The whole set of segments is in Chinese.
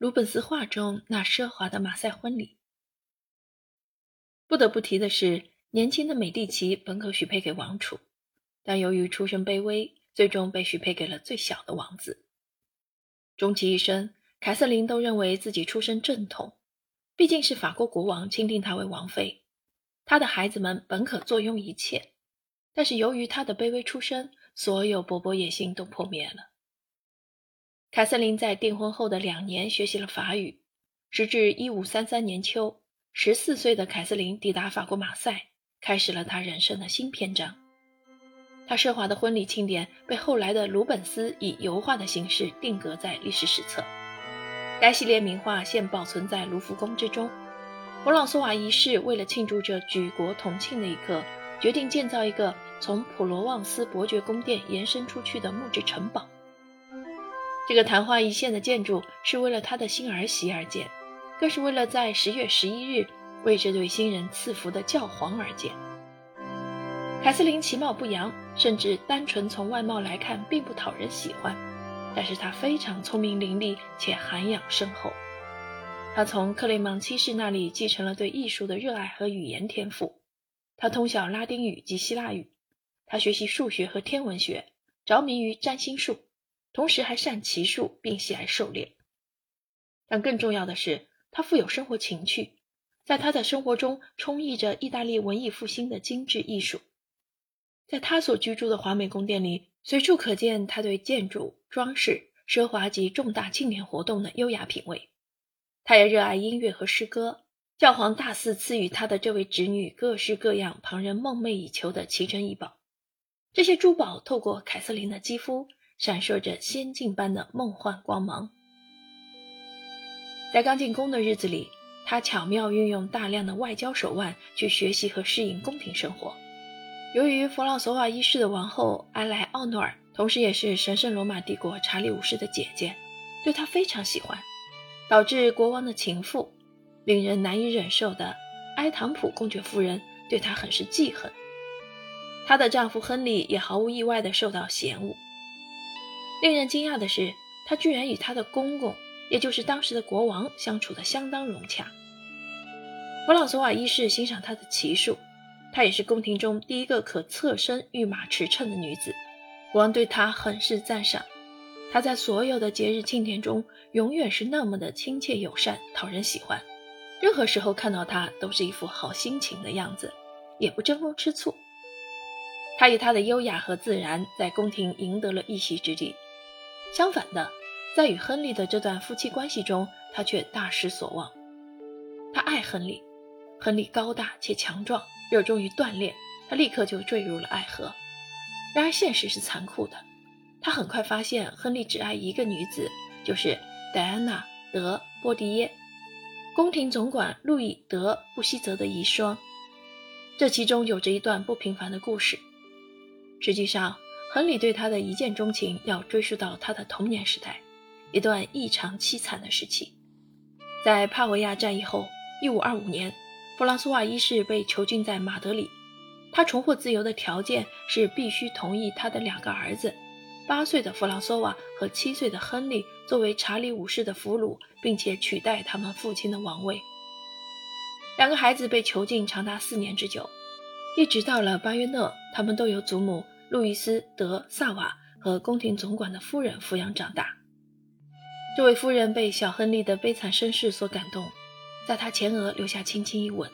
鲁本斯画中那奢华的马赛婚礼。不得不提的是，年轻的美第奇本可许配给王储，但由于出身卑微，最终被许配给了最小的王子。终其一生，凯瑟琳都认为自己出身正统，毕竟是法国国王钦定她为王妃，她的孩子们本可坐拥一切。但是由于她的卑微出身，所有勃勃野心都破灭了。凯瑟琳在订婚后的两年学习了法语，时至一五三三年秋。十四岁的凯瑟琳抵达法国马赛，开始了她人生的新篇章。她奢华的婚礼庆典被后来的鲁本斯以油画的形式定格在历史史册。该系列名画现保存在卢浮宫之中。弗朗索瓦一世为了庆祝这举国同庆的一刻，决定建造一个从普罗旺斯伯爵宫殿延伸出去的木质城堡。这个昙花一现的建筑是为了他的新儿媳而建。更是为了在十月十一日为这对新人赐福的教皇而建。凯瑟琳其貌不扬，甚至单纯从外貌来看并不讨人喜欢，但是她非常聪明伶俐且涵养深厚。她从克雷芒七世那里继承了对艺术的热爱和语言天赋。她通晓拉丁语及希腊语，她学习数学和天文学，着迷于占星术，同时还善骑术并喜爱狩猎。但更重要的是。他富有生活情趣，在他的生活中充溢着意大利文艺复兴的精致艺术。在他所居住的华美宫殿里，随处可见他对建筑、装饰、奢华及重大庆典活动的优雅品味。他也热爱音乐和诗歌。教皇大肆赐予他的这位侄女各式各样旁人梦寐以求的奇珍异宝，这些珠宝透过凯瑟琳的肌肤，闪烁着仙境般的梦幻光芒。在刚进宫的日子里，他巧妙运用大量的外交手腕去学习和适应宫廷生活。由于弗朗索瓦一世的王后埃莱奥诺尔，同时也是神圣罗马帝国查理五世的姐姐，对他非常喜欢，导致国王的情妇、令人难以忍受的埃唐普公爵夫人对他很是记恨。她的丈夫亨利也毫无意外地受到嫌恶。令人惊讶的是，他居然与他的公公。也就是当时的国王相处的相当融洽。弗朗索瓦一世欣赏她的骑术，她也是宫廷中第一个可侧身御马驰骋的女子。国王对她很是赞赏。她在所有的节日庆典中，永远是那么的亲切友善，讨人喜欢。任何时候看到她，都是一副好心情的样子，也不争风吃醋。她以她的优雅和自然，在宫廷赢得了一席之地。相反的。在与亨利的这段夫妻关系中，他却大失所望。他爱亨利，亨利高大且强壮，热衷于锻炼，他立刻就坠入了爱河。然而现实是残酷的，他很快发现亨利只爱一个女子，就是戴安娜·德波迪耶，宫廷总管路易·德布希泽的遗孀。这其中有着一段不平凡的故事。实际上，亨利对她的一见钟情要追溯到他的童年时代。一段异常凄惨的时期，在帕维亚战役后，一五二五年，弗朗索瓦一世被囚禁在马德里。他重获自由的条件是必须同意他的两个儿子，八岁的弗朗索瓦和七岁的亨利作为查理五世的俘虏，并且取代他们父亲的王位。两个孩子被囚禁长达四年之久，一直到了巴约讷，他们都由祖母路易斯·德·萨瓦和宫廷总管的夫人抚养长大。这位夫人被小亨利的悲惨身世所感动，在他前额留下轻轻一吻。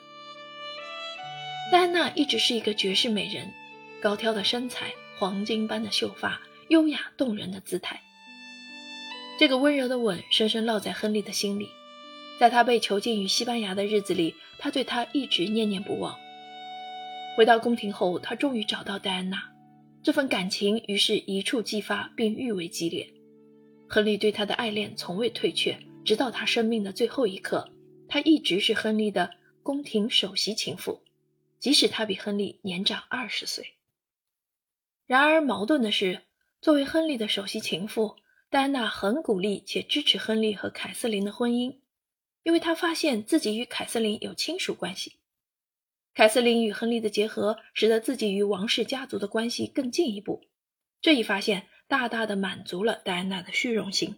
戴安娜一直是一个绝世美人，高挑的身材，黄金般的秀发，优雅动人的姿态。这个温柔的吻深深烙在亨利的心里，在他被囚禁于西班牙的日子里，他对她一直念念不忘。回到宫廷后，他终于找到戴安娜，这份感情于是一触即发，并愈为激烈。亨利对他的爱恋从未退却，直到他生命的最后一刻，他一直是亨利的宫廷首席情妇，即使他比亨利年长二十岁。然而，矛盾的是，作为亨利的首席情妇，戴安娜很鼓励且支持亨利和凯瑟琳的婚姻，因为她发现自己与凯瑟琳有亲属关系。凯瑟琳与亨利的结合，使得自己与王室家族的关系更进一步。这一发现。大大的满足了戴安娜的虚荣心。